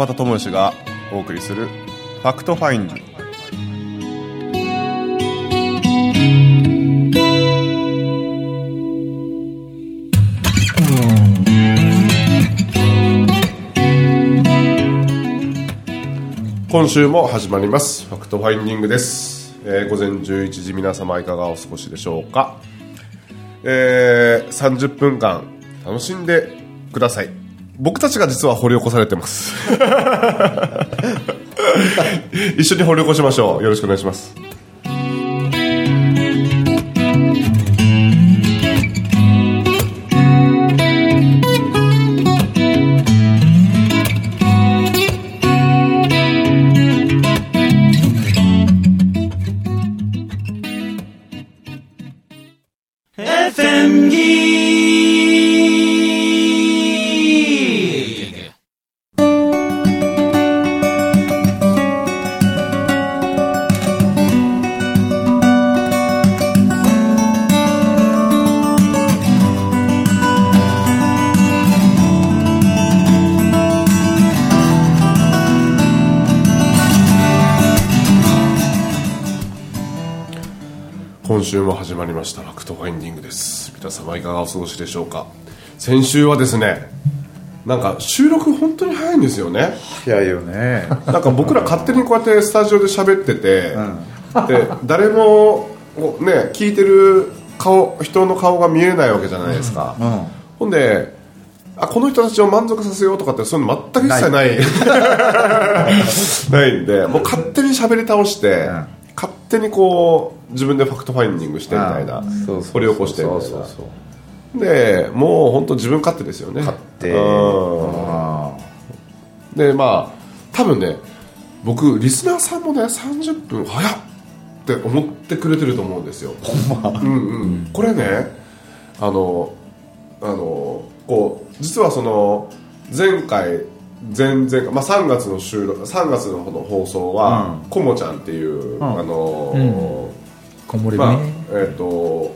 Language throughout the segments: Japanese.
川端智義がお送りするファクトファインディング今週も始まります。ファクトファインディングです、えー午前11時皆様いかがお過ごしでしょうか、えー30分間楽しんでください。僕たちが実は掘り起こされてます。一緒に掘り起こしましょう。よろしくお願いしますです皆様いかがお過ごしでしょうか。先週はですねなんか収録本当に早いんですよね。早いよね。なんか僕ら勝手にこうやってスタジオで喋ってて、で誰もね聞いてる顔人の顔が見えないわけじゃないですか、うん。ほんであこの人たちを満足させようとかってそういうの全く一切ない。ない。んでもう勝手に喋り倒して、ん勝手にこう自分でファクトファインディングしてみたいな掘り起こしてみたいな。そうそうそう。でもう本当自分勝手ですよね。勝手。でまあ多分ね僕リスナーさんもね30分早っって思ってくれてると思うんですよ。うんうん。これねあのあのこう実はその前回前々回、まあ、3月の収録3月のこの放送は、こもちゃんっていう、あの、こもりまあね、えっ、と、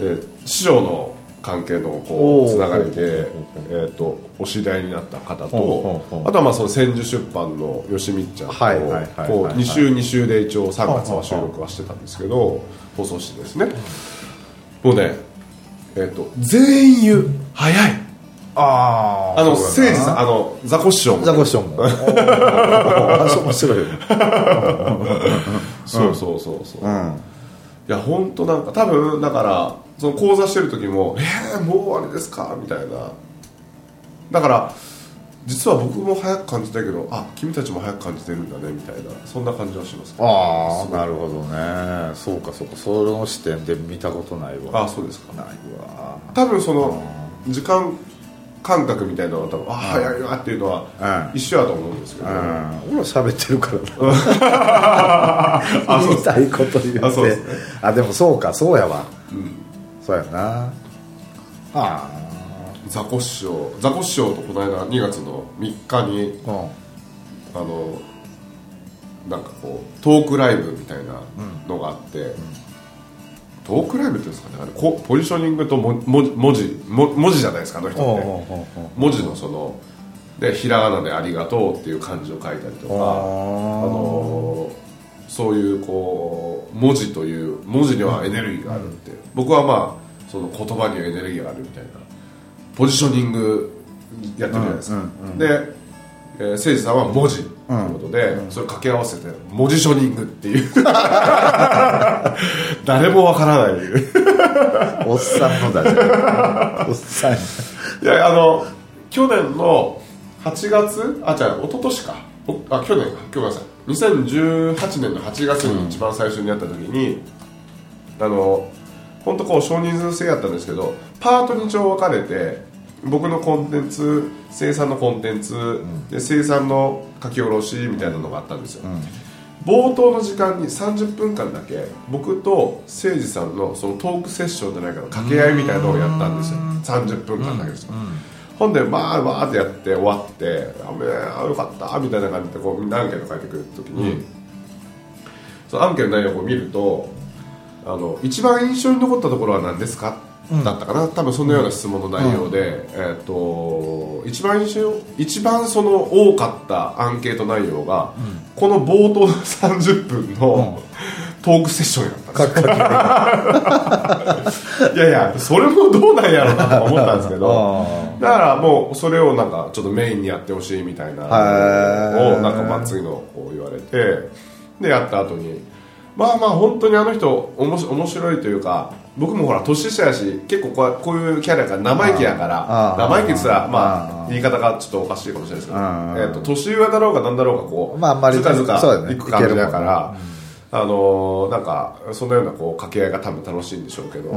えー師匠の関係のこうつながりでえっ、とお知り合いになった方とあとはまあその千住出版の吉見ちゃんとこう2週2週で一応3月は収録はしてたんですけど放送してですね。もうねえっ、と全員言う。早いああの誠司さんあのザコ師匠も。ザコションも。おー面白いよそうそうそうそう、うん。いや本当なんか多分だからその講座してる時も「えー、もうあれですか?」みたいな。だから実は僕も早く感じたけどあ君たちも早く感じてるんだねみたいな。そんな感じはしますああなるほどね。そうかそうか。その視点で見たことないわ。あそうですか。ないわ。多分その時間感覚みたいなのは多分あ早いなっていうのはうん。一緒だと思うんですけど、うん。俺は喋ってるからな。言いたいこと言って。あですね。あでもそうかそうやわ。そうやな。あザコ師匠ザコ師匠とこの間2月の3日にあうん。あのなんかこうトークライブみたいなのがあって、トークライブっていうんですかね。あれこポジショニングともも文字も文字じゃないですかあの人って。文字のそのでひらがなで「ありがとう」っていう漢字を書いたりとかあのそういうこう文字という文字にはエネルギーがあるって、僕はまあその言葉にはエネルギーがあるみたいな。ポジショニングやってるじゃないですか、で、えー、誠司さんは文字ということで、それ掛け合わせて文字ショニングっていう。誰もわからない。おっさんのだじゃんおっさん。やいやあの去年の8月あ違う一昨年か。おあ去年か。ごめんなさい。2018年の8月に一番最初にやった時に、あの本当こう少人数制やったんですけどパートに一応分かれて僕のコンテンツ生産のコンテンツ、で生産の書き下ろしみたいなのがあったんですよ、冒頭の時間に30分間だけ僕と誠司さんのそのトークセッションじゃないかな掛け合いみたいなのをやったんですよ。30分間だけですよ、ほんでまあわーってやって終わって「あめあよかった」みたいな感じでこうみんなアンケート書いてくれた時に、そのアンケートの内容を見るとあの一番印象に残ったところは何ですか？っだったかな、多分そんなような質問の内容で、えっと一番一番その多かったアンケート内容が、この冒頭30分の、トークセッションやったんです いやいやそれもどうなんやろうなと思ったんですけど。だからもうそれをなんかちょっとメインにやってほしいみたいなのをなんかまあ次のこう言われてでやった後にまあまあ本当にあの人おもし面白いというか僕もほら年下やし結構こうこういうキャラが生意気やから生意気って言ったらまあ言い方がちょっとおかしいかもしれないですけど、えー、と年上だろうがなんだろうがこう、まあ、あんまりずかずかいく感じだから、あのーなんかそのようなこう掛け合いが多分楽しいんでしょうけど、うん。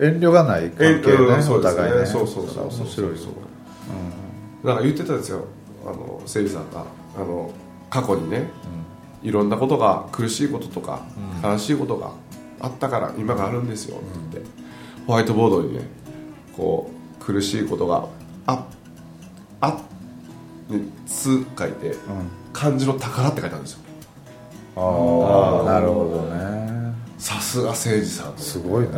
遠慮がない関係ね、うんそうですね。お互いね。そうそうそうそう面白いそうなんか言ってたんですよ。あのセイビさんが。あの過去にね、いろんなことが苦しいこととか、悲しいことがあったから今があるんですよって、ホワイトボードにねこう苦しいことがああに「つ」書いて、漢字の宝って書いてあるんですよ。ああなるほどね。さすが誠司さんすごいね。うん。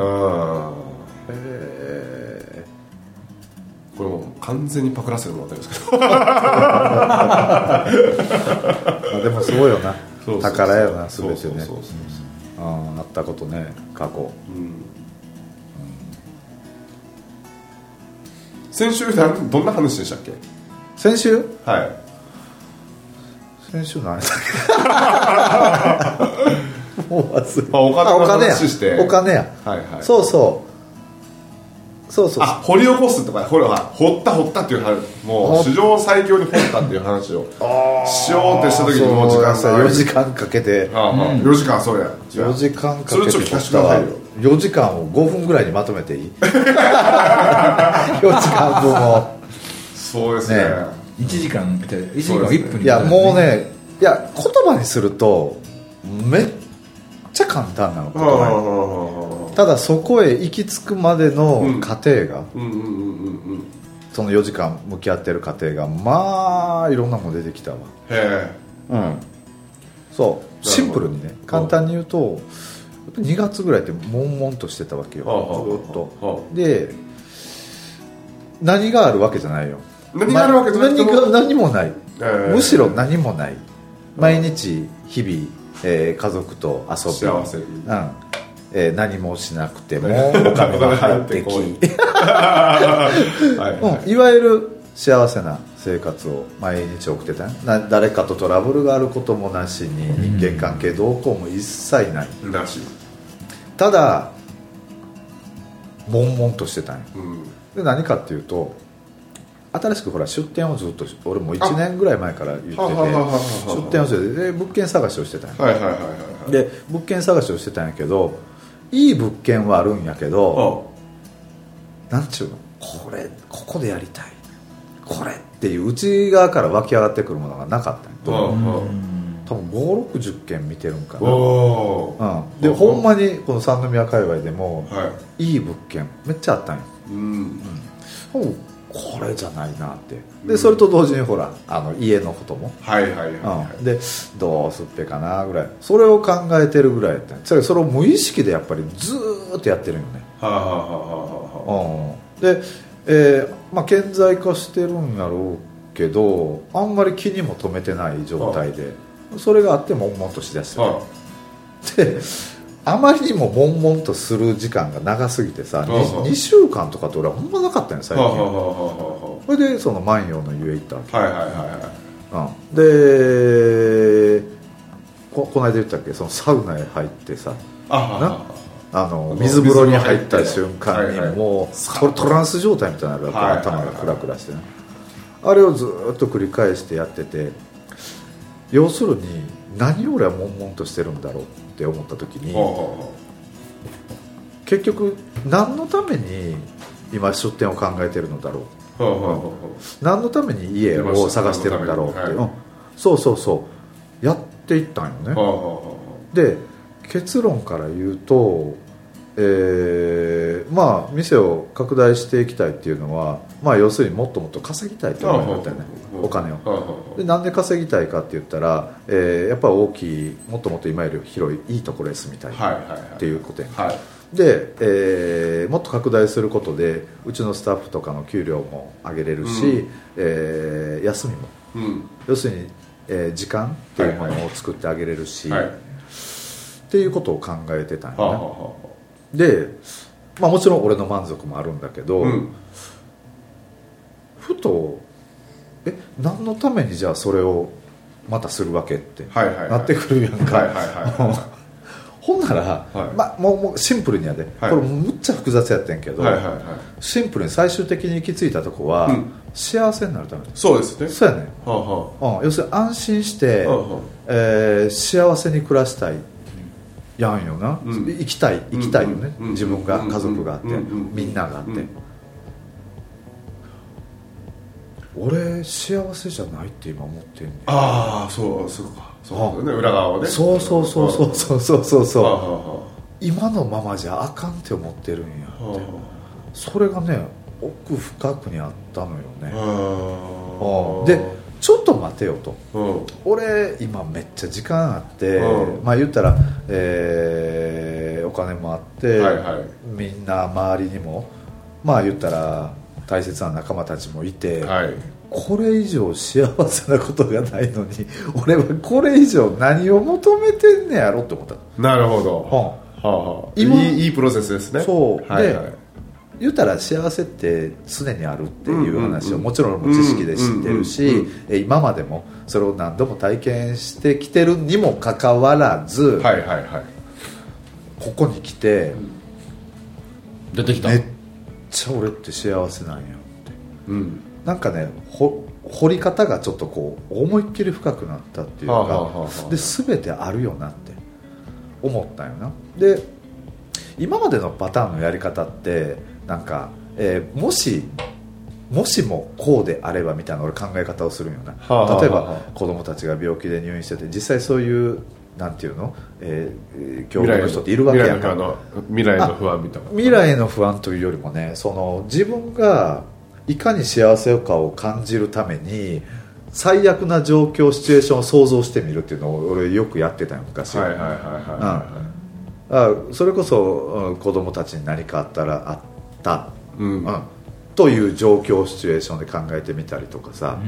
えこれもう完全にパクらせてもらってるんですけど。でもすごいよな。そうそうそう。宝やな全てね。そうそうそうそうああったことね過去。先週なんどんな話でしたっけ？先週？はい。先週何だっけ？もう忘れあお金のあお金や。話してお金や、はいはい。そうそうそうそう。あ掘り起こすとか掘る掘った掘ったっていう話。もう史上最強に掘ったっていう話を。しようってした時にもう時間そうが4時間かけて。ああ、4時間そうや。じゃあ。4時間かけてそれちょっと聞かせてくださいよ。4時間を5分ぐらいにまとめていい ?4 時間分を。そうですね。ね。1時間じゃあ1時間そうですね。1分にいやもうねいや言葉にするとめっちゃ簡単なの言葉に。うただそこへ行き着くまでの過程が、その4時間向き合ってる過程がまあいろんなもの出てきたわ。へうん。そう。シンプルにね簡単に言うと2月ぐらいって悶々としてたわけよ。ずっはとで何があるわけじゃないよ。何があるわけじゃなくても。何が何もない。え。ーむしろ何もない。毎日日々、えー家族と遊び幸せ。にうんえー何もしなくてもお金が入ってき、い。わゆる幸せな生活を毎日送ってたよな誰かとトラブルがあることもなしに人間関係どうこうも一切ない。なし。ただ悶々としてたんようん。で何かっていうと新しくほら出店をずっと俺も1年ぐらい前から言ってて出店をしててで物件探しをしてたんよはいはいはいはいはい。で物件探しをしてたんやけどいい物件はあるんやけどなんちゅうの？これここでやりたい。これっていう内側から湧き上がってくるものがなかったんようんうん多分560件見てるんかな、うん、でほんまにこの三宮界隈でもはい。い物件めっちゃあったんようん。おうこれじゃないなって。でそれと同時にほらあの家のことも、はいはいはいはうん、でどうすっぺかなぐらい。それを考えてるぐらいやったんよそれそれを無意識でやっぱりずーっとやってるんよね。いはあはあはあはあはうん。で、えーまあ、顕在化してるんやろうけどあんまり気にも留めてない状態でそれがあって悶々としだしてあはであまりにも悶々とする時間が長すぎてさうん 2, 週間とかって俺はほんまなかったんよ最近はそれでその万葉の湯へ行ったわけ、あはいはいはいはい。うん、でここの間言ったっけ？そのサウナへ入ってさ。ああの水風呂に入った瞬間にもうこれトランス状態みたいになるわけ、頭がクラクラしてね。あれをずーっと繰り返してやってて要するに何を俺は悶々としてるんだろう？って思った時には結局何のために今出店を考えてるのだろう。何のために家を探してるんだろうって、はいうん。そうそうそう。やっていったんよね。で結論から言うとえーまあ店を拡大していきたいっていうのは、まあ、要するにもっともっと稼ぎたいと思いだったよねうん。お金を。うん。でなんで稼ぎたいかって言ったら、えーやっぱ大きいもっともっと今より広いいいところへ住みたいっていうことやはいで、えーもっと拡大することでうちのスタッフとかの給料も上げれるし、うん。えー休みも。うん。要するに、えー時間っていうものを作ってあげれるし、はいっていうことを考えてたんよね、はあはあはで、まあ、もちろん俺の満足もあるんだけど、あうん。ふとえ何のためにじゃあそれをまたするわけってはいはいはい。なってくるやんか、はいはいは ほんなら、はい。まあ、もうもうシンプルにやで、はい。これむっちゃ複雑やってんけど、いはいはいはい。シンプルに最終的に行き着いたとこは、うん。幸せになるためそうですね。そうやねん、はあはうん、要するに安心して、あはあ。はえー幸せに暮らしたいやんよな、うん。生きたい生きたいよね、うん。自分が家族があって、みんながあって、うん。俺幸せじゃないって今思ってんねん。ああそうそうか。そうだね。裏側はね。そうそうそうそうそうそうそう。はそう今のままじゃあかんって思ってるんやあはあはそれがね奥深くにあったのよね、あうんでちょっと待てよと。うん。俺今めっちゃ時間あって、うん。まあ言ったら、えーお金もあって、はいはい。みんな周りにもまあ言ったら大切な仲間たちもいて、はい。これ以上幸せなことがないのに 俺はこれ以上何を求めてんねやろって思った。なるほど。ははあはあ。今いいいいプロセスですね。そう。はいはい。で言ったら幸せって常にあるっていう話をもちろん知識で知ってるし、今までもそれを何度も体験してきてるにもかかわらず、はいはいはい。ここに来て、出てきた。めっちゃ俺って幸せなんやって。うん。なんかねほ掘り方がちょっとこう思いっきり深くなったっていうか、で全てあるよなって思ったよな。で今までのパターンのやり方ってなんか、えーもしもしもこうであればみたいな俺考え方をするんよな、はあ例えば子供たちが病気で入院してて実際そういうなんていうの、えー、教育の人っているわけやんか。未来の未来の不安みたいな。未来の不安というよりもねその自分がいかに幸せかを感じるために最悪な状況シチュエーションを想像してみるっていうのを俺よくやってたよ昔、は。いはいはいはいはあそれこそ、うん子供たちに何かあったらあった、いうん。うんという状況シチュエーションで考えてみたりとかさ、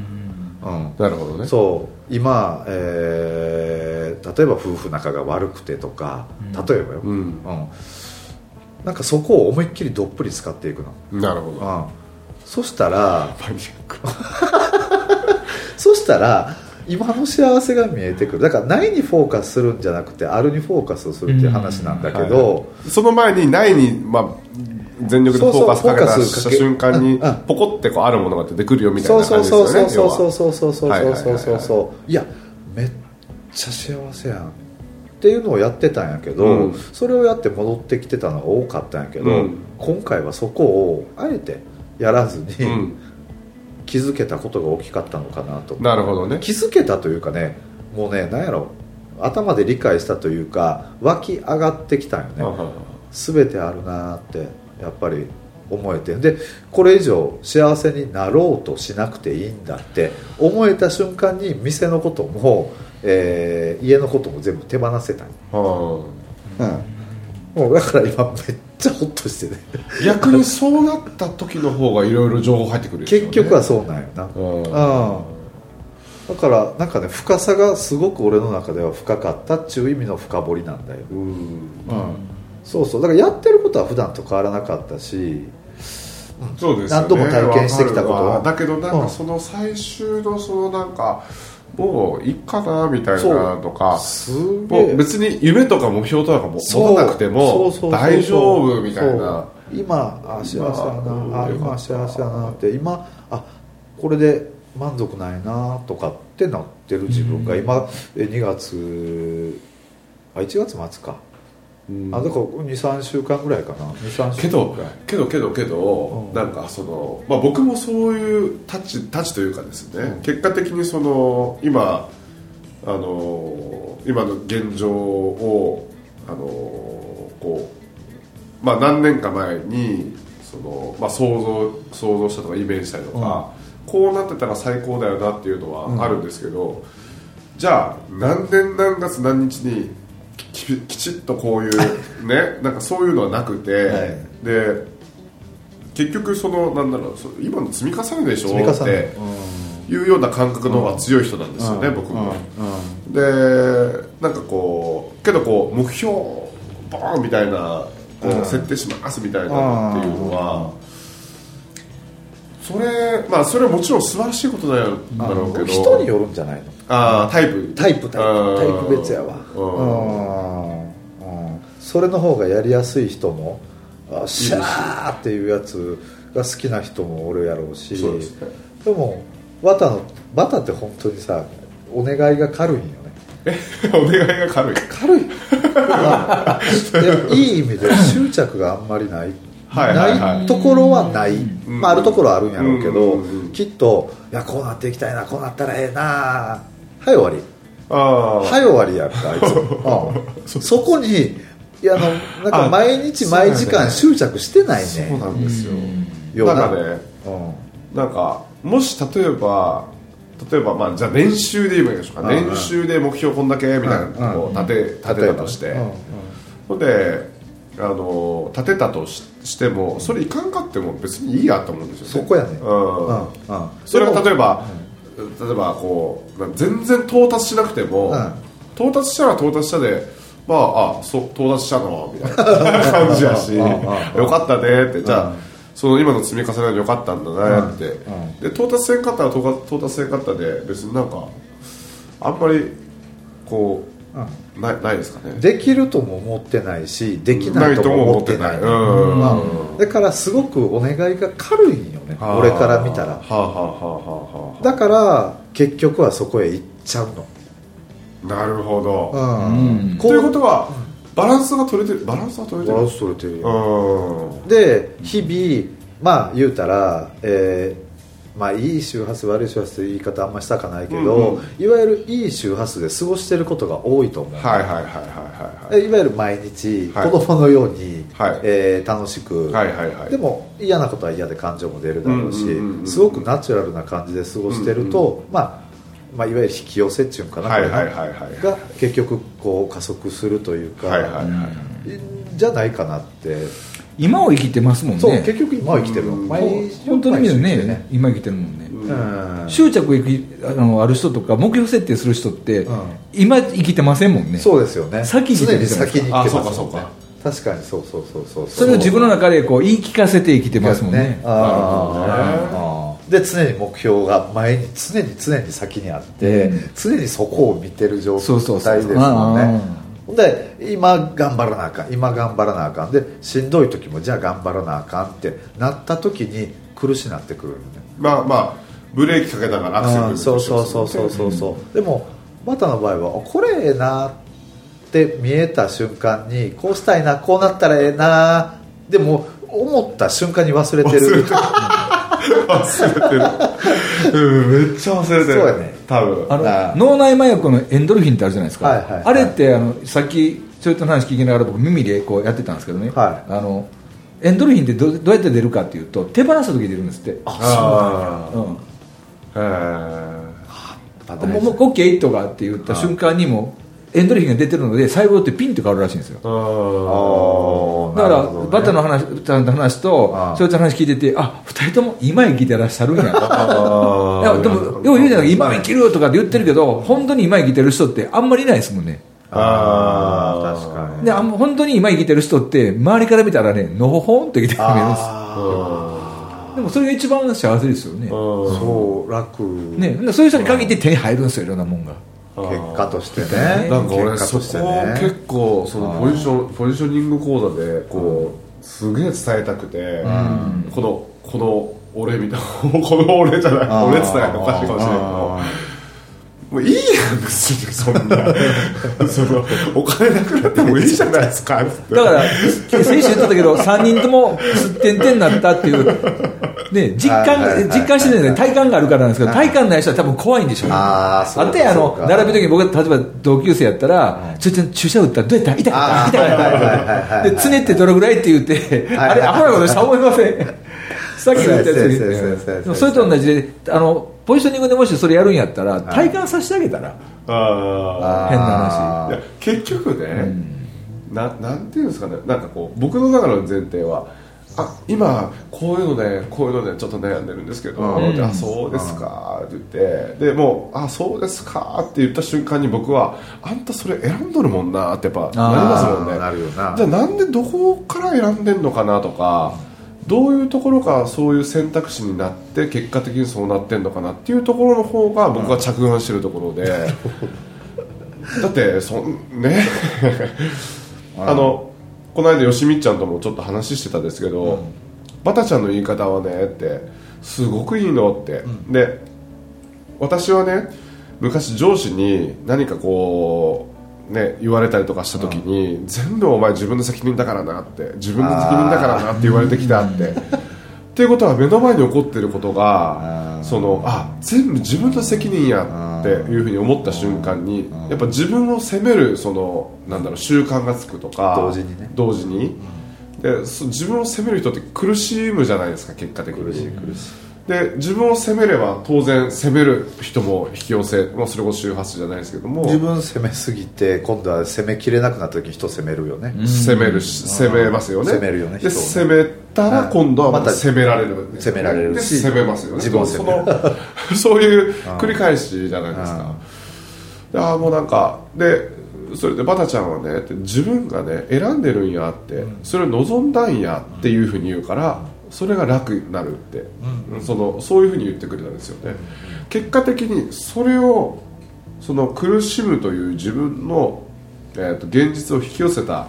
うんなるほどね。そう。今、えー例えば夫婦仲が悪くてとか例えばよ、うん。うん。なんかそこを思いっきりどっぷり使っていくの、なるほど。うん、そしたらパニックそしたら今の幸せが見えてくる。だからないにフォーカスするんじゃなくてあるにフォーカスをするっていう話なんだけど、はいはいその前にないに、まあ、全力でフォーカスかけた瞬間にうんうんポコってこうあるものが出てくるよみたいな感そうじですよね。そうそうそうそうそうそうそうそうそう。いやめっちゃ幸せやんっていうのをやってたんやけど、うん。それをやって戻ってきてたのが多かったんやけど、うん。今回はそこをあえてやらずに、うん気づけたことが大きかったのかなと。なるほどね。気づけたというかねもうね何やろ頭で理解したというか湧き上がってきたんよね、全てあるなってやっぱり思えてでこれ以上幸せになろうとしなくていいんだって思えた瞬間に店のことも、えー家のことも全部手放せたはうん、もうだから今めっちゃホッとしてね。あ逆にそうなった時の方がいろいろ情報入ってくるね。結局はそうなんよな、うん。うん。だからなんかね深さがすごく俺の中では深かったっていう意味の深掘りなんだよ、うん。うん、そうそう。だからやってることは普段と変わらなかったしそうですよね。何度も体験してきたことは。だけどなんうん。かその最終のそのなんかもういいかなみたいなとかすもう別に夢とか目標とかもそう。持たなくても大丈夫みたいな。今あ幸せやな、まああ今幸せやなって。今あこれで満足ないなとかってなってる自分が今え2月あ1月末か、うんあだから23週間ぐらいかな。23週間けどぐらい。けどけどけど、うん。なんかその、まあ、僕もそういうタッチタッチというかですね、うん。結果的にその今あの今の現状をあのこうまあ、何年か前にその、まあ、想像想像したとかイメージしたりとか、こうなってたら最高だよなっていうのはあるんですけど、じゃあ何年何月何日にききちっとこういう ねなんかそういうのはなくて、はい。で結局そのなんだろうそ今の積み重ねでしょっていうような感覚の方が強い人なんですよね、僕も、でなんかこうけどこう目標ボーンみたいなこう設定しますみたいなのっていうのはそれまあそれはもちろん素晴らしいことなんだろうけど。人によるんじゃないの？ああタイプ。タイプタイうん。プタイプ別やわうん。それの方がやりやすい人もあシャーっていうやつが好きな人もおるやろうし。ですね。でもバタのバタって本当にさお願いが軽いんよね。お願いが軽い。軽い。まあいい意味で執着があんまりない。ないところはない、ん。まあ、あるところはあるんやろうけど、きっといやこうなっていきたいなこうなったらええなはい終わりはい終わりやんかあいつ、うん、そこにいやあのなんかあ毎日毎時間執着してないね。そうなんですよ。よなんかねうん。なんかもし例えば例えばまあじゃあ年収で言えばいいでしょうか、うんうん。年収で目標こんだけみたいなのを立て,、立てたとして、ほんであの立てたとししてもそれいかんかっても別にいいやと思うんですよね。そこやね。うん。うん。うん。それが例えば、例えばこう全然到達しなくても、うん。到達したら到達したでまああそう到達したの？みたいな 感じやしよかったねって。じゃあ、うん。その今の積み重ねでよかったんだなって、うん。で到達せんかったら到達到達せんかったで別になんかあんまりこう、ないないですかね。できるとも思ってないしできないとも思ってない。まあだからすごくお願いが軽いんよね俺から見たら。はあはあはあはあはだから結局はそこへ行っちゃうの。あなるほど、うん。ということは、バランスが取れてるバランスが取れてる。バランス取れてるよ。うん。で日々まあ言うたら、えーまあいい周波数悪い周波数って言い方あんましたかないけど、うんうん。いわゆるいい周波数で過ごしてることが多いと思う、はいはいはいはいはいでいわゆる毎日はい。子供のように、はい。えー楽しく、はいはいはい。でも嫌なことは嫌で感情も出るだろうし、うんうんうんうん。すごくナチュラルな感じで過ごしてると、まあ、まあいわゆる引き寄せっていうんかな、はいはいはいはい。が結局こう加速するというか、はいはいはい。じゃないかなって、今を生きてますもんね。そう結局今は生きてるの、本当に見る毎日ね。今生きてるもんね、うん。執着いきあのある人とか目標設定する人って、うん。今生きてませんもんね。そうですよね。先に常に先に行ってますあそうかそうか。確かにそうそうそうそうそれを自分の中でこう言い聞かせて生きてますもんね。あー。あー。で常に目標が前に常に常に先にあって、常にそこを見てる状態そうそうそうですもんねあほんで今頑張らなあかん今頑張らなあかん。でしんどい時もじゃあ頑張らなあかんってなった時に苦しなってくるよね。まあまあブレーキかけながらアクセルそう。そうそうそうそうそうでもバタの場合はあこれええなって見えた瞬間にこうしたいなこうなったらええなでも思った瞬間に忘れてる。忘れてる。うんめっちゃ忘れてる。そうやね多分。あの脳内麻薬のエンドルフィンってあるじゃないですか、はいはいはい。あれってあのさっきそれとの話聞きながら僕耳でこうやってたんですけどね、はい。あのエンドルフィンってどどうやって出るかっていうと手放した時に出るんですって。あうんあへバタもうもう OK とかって言った瞬間にもエンドルフィンが出てるので細胞ってピンって変わるらしいんですよ。だから、ね。バタの話ちゃんと話とああそいつの話聞いててあ二人とも今生きてらっしゃるん。やいあやでもよう言うじゃない今生きるとかって言ってるけど本当に今生きてる人ってあんまりいないですもんね。ああ確かに。であんま本当に今生きてる人って周りから見たらねのほほんと生きてるんです。あでもそれが一番幸せですよね。ーそう楽。ね。でそういう人に限って手に入るんですよいろんなもんが結果としてね。なんか俺そこ結構そのポジションポジショニング講座でこうすげえ伝えたくてこのこの俺みたいな この俺じゃない俺伝えるのおかしいかもしれないけど。もういいやん別にそんな。そのお金なくなってもいいじゃないですかだから先週言ってたけど3人ともすってんてんになったっていうで実感、はいはいはい。実感してないんですけど体感があるからなんですけど、体感ない人は多分怖いんでしょうね。あって、あの並び時に僕が例えば同級生やったら、ちょ、ちょ、注射打ったらどうやった痛かった痛か。はいはいはいはいはい。ったで、常ってどれぐらいって言って、はいあれ、アホなことした思いませんさっき言ったやつそうそれと同じで、あの、ポジショニングでもしそれやるんやったら、体感させてあげたら、あ変なあー。あいや結局ね、ななんていうんですかね。なんかこう僕の中の前提はあ今こういうのでこういうのでちょっと悩んでるんですけど、うん。であそうですかって言って。でもうあそうですかって言った瞬間に僕はあんたそれ選んどるもんなってやっぱなりますもんね。あーなるよな。じゃあなんでどこから選んでんのかなとかどういうところからそういう選択肢になって結果的にそうなってんのかなっていうところの方が僕が着眼してるところで、だってそんね。あのこの間よしみっちゃんともちょっと話してたんですけど、バタちゃんの言い方はねってすごくいいのって、で私はね昔上司に何かこうね言われたりとかした時に、全部お前自分の責任だからなって自分の責任だからなって言われてきたって っていうことは目の前に起こっていることがそのあ全部自分の責任やっていうふうに思った瞬間にやっぱ自分を責めるそのなんだろう習慣がつくとか同時にね。同時に。でそ自分を責める人って苦しむじゃないですか結果的に。苦しい苦しいで自分を責めれば当然責める人も引き寄せ、まあ、それこそ周波数じゃないですけども。自分攻めすぎて今度は攻めきれなくなった時に人攻めるよね、責めるし責めますよね。責めるよねで責めたら今度はままたた責められるね。責められるしで責めますよね。自分を責める。その そういう繰り返しじゃないですか。でああもうなんかでそれでバタちゃんはね自分がね選んでるんやって、それを望んだんやっていうふうに言うからそれが楽になるって、そのそういうふうに言ってくれたんですよね、結果的にそれをその苦しむという自分の、えー、と現実を引き寄せた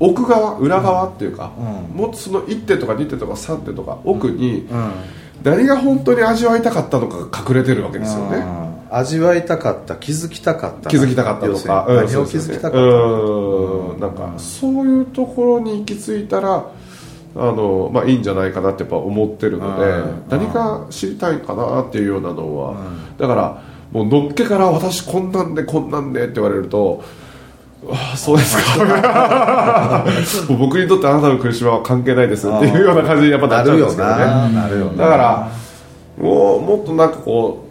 奥側裏側っていうか、うん。もっとその1手とか2手とか3手とか奥にうん。何が本当に味わいたかったのかが隠れてるわけですよね、うん。味わいたかった気づきたかった気づきたかったとか、何を気づきたかったうんなんかそういうところに行き着いたらあの、まあ、いいんじゃないかなってやっぱ思ってるのでうん何か知りたいかなっていうようなのは。だからもうのっけから私こんなんでこんなんでって言われるとああそうですか。もう僕にとってあなたの苦しみは関係ないですっていうような感じにやっぱなっちゃうんですけどね。なるよな。なるよな。だからもうもっとなんかこ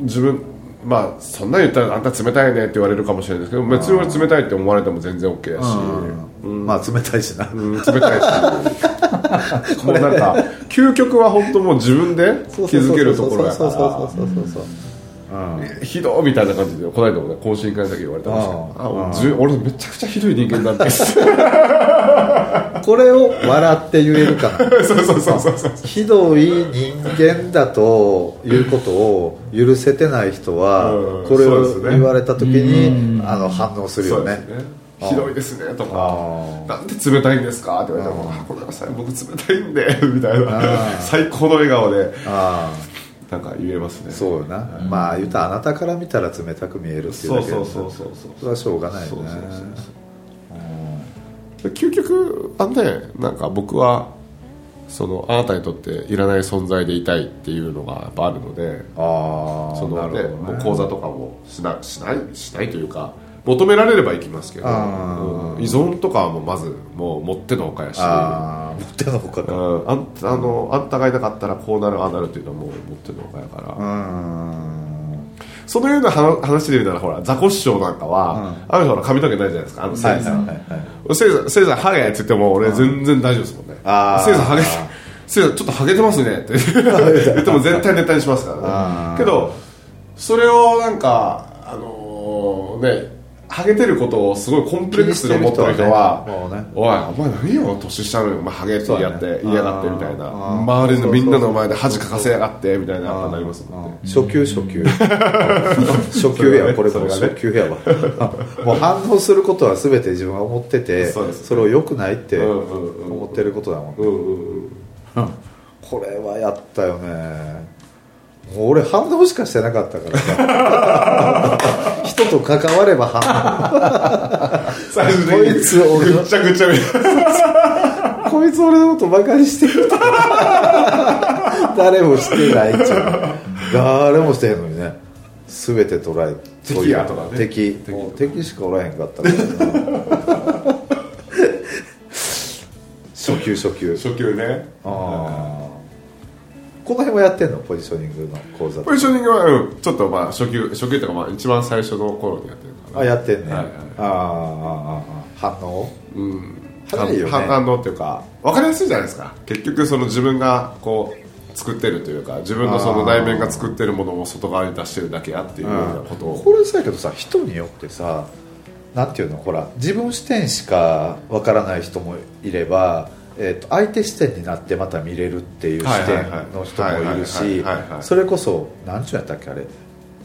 う自分まあそんなん言ったらあんた冷たいねって言われるかもしれないですけど別に俺冷たいって思われても全然 OK だし、まあ冷たいしな、うん、冷たいし。もうなんか究極は本当もう自分で気づけるところやかそうそうそうらひどいみたいな感じでこの間もね懇親会の時言われてましたけど俺めちゃくちゃひどい人間なんですこれを笑って言えるか。な そうそうそうそうそう。ひどい人間だということを許せてない人はうんこれをそうですね。言われた時にあの反応するよね。ひどいですねとか。あなんで冷たいんですか？って言われたらあごめんなさい僕冷たいんで みたいな。最高の笑顔であなんか言えますね。そうよな、まあ言うたらあなたから見たら冷たく見えるっていうだけでそうそうそうそうそう。それはしょうがないよね。そうそうそう究極あのねなんか僕はそのあなたにとっていらない存在でいたいっていうのがやっぱあるのでああそのね。ねもう講座とかもしなしないしないというか求められれば行きますけど、あうん依存とかはもうまずもう持ってのほかやし持ってのほかかうんあんあのあんたがいなかったらこうなるああなるっていうのはもう持ってるのかやから、うんそのような話話で言うならほらザコシショウなんかは、あの人ほら髪の毛ないじゃないですかあのせいさん、せいさんせいさんハゲって言っても俺全然大丈夫ですもんね。せいさんハゲせいさんちょっとハゲてますねって。言っても絶対ネタにしますからね。けどそれをなんかあのーねハゲてることをすごいコンプレックスで思ってる人は人はね。おいお前何よ年下のにお前ハゲってやってそうだね。言いやがってみたいな。周りのみんなの前で恥かかせやがってみたいななりますもんね。初級初級。初級やわこれもそれがね初級やわ。もう反応することは全て自分は思っててそれを良くないって思ってることだもん。うんうんうん。これはやったよね俺反応しかしてなかったからさ。人と関われば反 最終的にこいつ俺のぐっちゃぐちゃ こいつ俺のことバカにしてる誰もしてない誰もしてへんのにね。全て捉え敵やとかね。敵。敵。しかおらへんかったからな初級初級。初級ね。ああこの辺もやってんの？ポジショニングの講座ポジショニングは、うん、ちょっとまあ初級初級っていうかまあ一番最初の頃にやってるかなあやってんね、はいはい。ああああああ反応？うん。早いよね。反反応っていうか分かりやすいじゃないですか。結局その自分がこう作ってるというか自分のその内面が作ってるものを外側に出してるだけやっていうようなことを。これさやけどさ人によってさなんていうの？ほら自分視点しかわからない人もいれば、えー、と相手視点になってまた見れるっていう視点の人もいるはいしそれこそ何ちゅうやったっけあれ？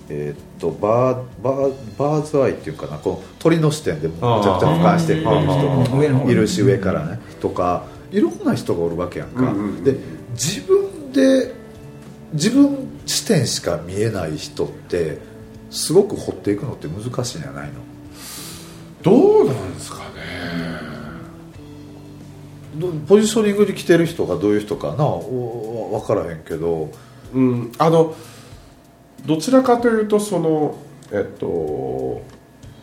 えー、とバーバーバーズアイっていうかなこの鳥の視点でめちゃくちゃ俯瞰して見れる人もいるし上からねとかいろんな人がおるわけやんか、うんうん。うんで自分で自分視点しか見えない人ってすごく掘っていくのって難しいんじゃないの？どうなんですかね。どポジショニングに来てる人がどういう人かなお分からへんけど。うんあのどちらかというとそのえっと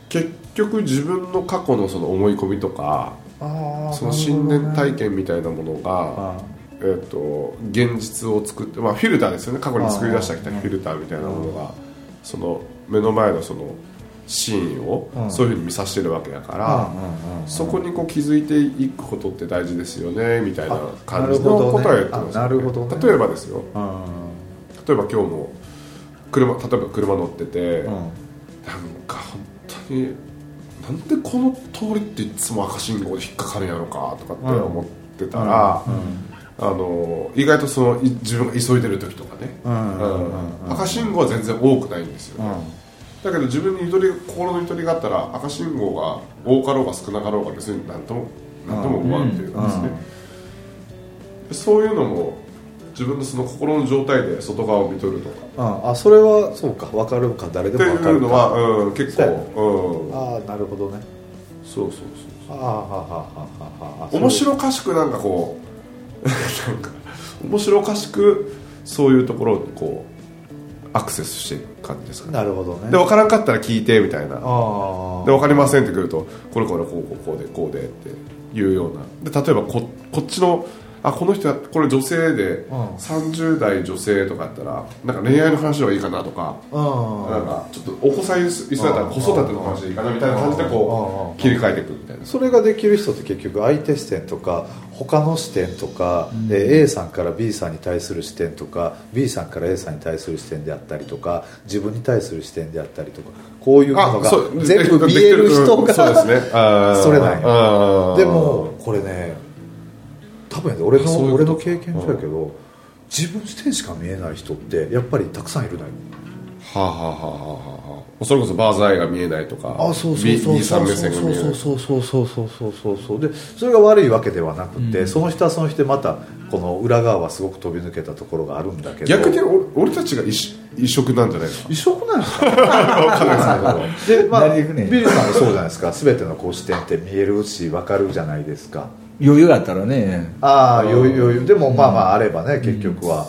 結局自分の過去のその思い込みとかあその信念体験みたいなものが、あえー、と現実を作って、まあ、フィルターですよね。過去に作り出してきたフィルターみたいなものがその目の前のそのシーンをうん。そういうふうに見させてるわけだから、うんうんうんそこにこう気づいていくことって大事ですよねみたいな感じのことは言ってますよあなるほどね。例えばですよ。うん。例えば今日も車例えば車乗ってて、うん。なんか本当になんでこの通りっていつも赤信号で引っかかるんやろかとかって思ってたら、あの意外とそのい自分が急いでる時とかね、うん。うん。うん。うん。赤信号は全然多くないんですよ、だけど自分にゆとり心のゆとりがあったら赤信号が多かろうが少なかろうが別に何とも何とも思わんっていうかですね、でそういうのも自分のその心の状態で外側を見とるとか。うんあそれはそうか。分かるか。誰でっていも分かるか。うのは、うん、結構、そうん、ああなるほどね。そうそうそうああはあはあはあはあ面白おかしくなんかこう なんか面白おかしくそういうところにこうアクセスしていく感じですかね。なるほどね。で分からんかったら聞いてみたいな。あで分かりませんってくるとこれこれこうこうこうでこうでっていうような。で例えばここっちのあこの人はこれ女性でうん。30代女性とかやったらなんか恋愛の話の方がいいかなとかあなんかちょっとお子さんいそうやったら子育ての話でいいかなみたいな感じでこうん。う切り替えていくみたいな。それができる人って結局相手視点とか他の視点とか、で A さんから B さんに対する視点とか B さんから A さんに対する視点であったりとか自分に対する視点であったりとかこういうのが全部見える人がうんそね。それなんよ。あー。でもこれね多分俺の俺の経験上やけど自分視点しか見えない人ってやっぱりたくさんいるのよはあ、はあはあはあはあ、それこそバーズアイが見えないとかあそうそうそうそうん目線が見えないそうそうそうそうそうそうそうそう。でそれが悪いわけではなくて、その人はその人でまたこの裏側はすごく飛び抜けたところがあるんだけど。逆に俺俺たちが異異色なんじゃないですか異色なんですか分 かんない。ですけどで、まあ、ね？ビリーさんもそうじゃないですか。全てのこう視点って見えるし分かるじゃないですか。余裕があったらね。ああ余裕余裕。でもまあまああればね結局は、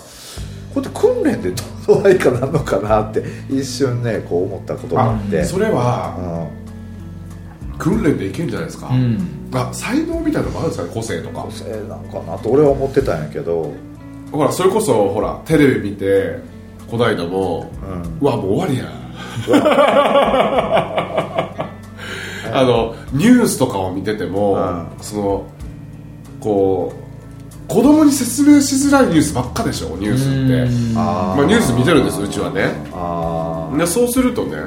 こうやって訓練でどうないかなのかなって一瞬ねこう思ったことがあって。それはうん。訓練でいけるんじゃないですか、うん。あ才能みたいなのもあるんですかね個性とか。個性なんかなと俺は思ってたんやけど。ほらそれこそほらテレビ見てこないだも、うわもう終わりや。あのニュースとかを見てても、うん。そのこう子供に説明しづらいニュースばっかでしょニュースって。あまあ、ニュース見てるんですうちはね。あでそうするとね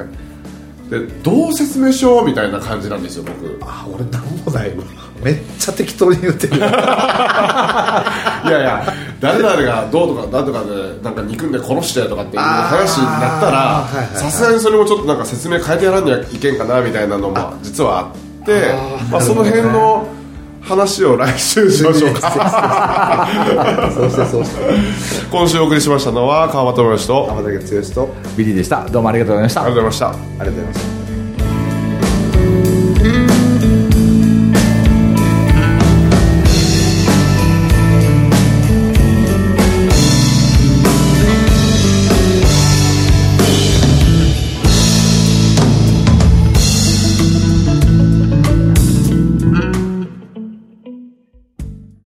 でどう説明しようみたいな感じなんですよ僕。あ俺なんもないわ。めっちゃ適当に言ってる。いやいや誰々がどうとかなんとかでなんか憎んで殺してとかっていう話になったらさすがにそれもちょっとなんか説明変えてやらんにはいけんかなみたいなのも実はあってまあ、その辺の話を来週しましょうか。そうしてそうして今週お送りしましたのは川端智之とあり浜崎剛とビリーでした。どうもありがとうございました。がとうございました。ありがとうございました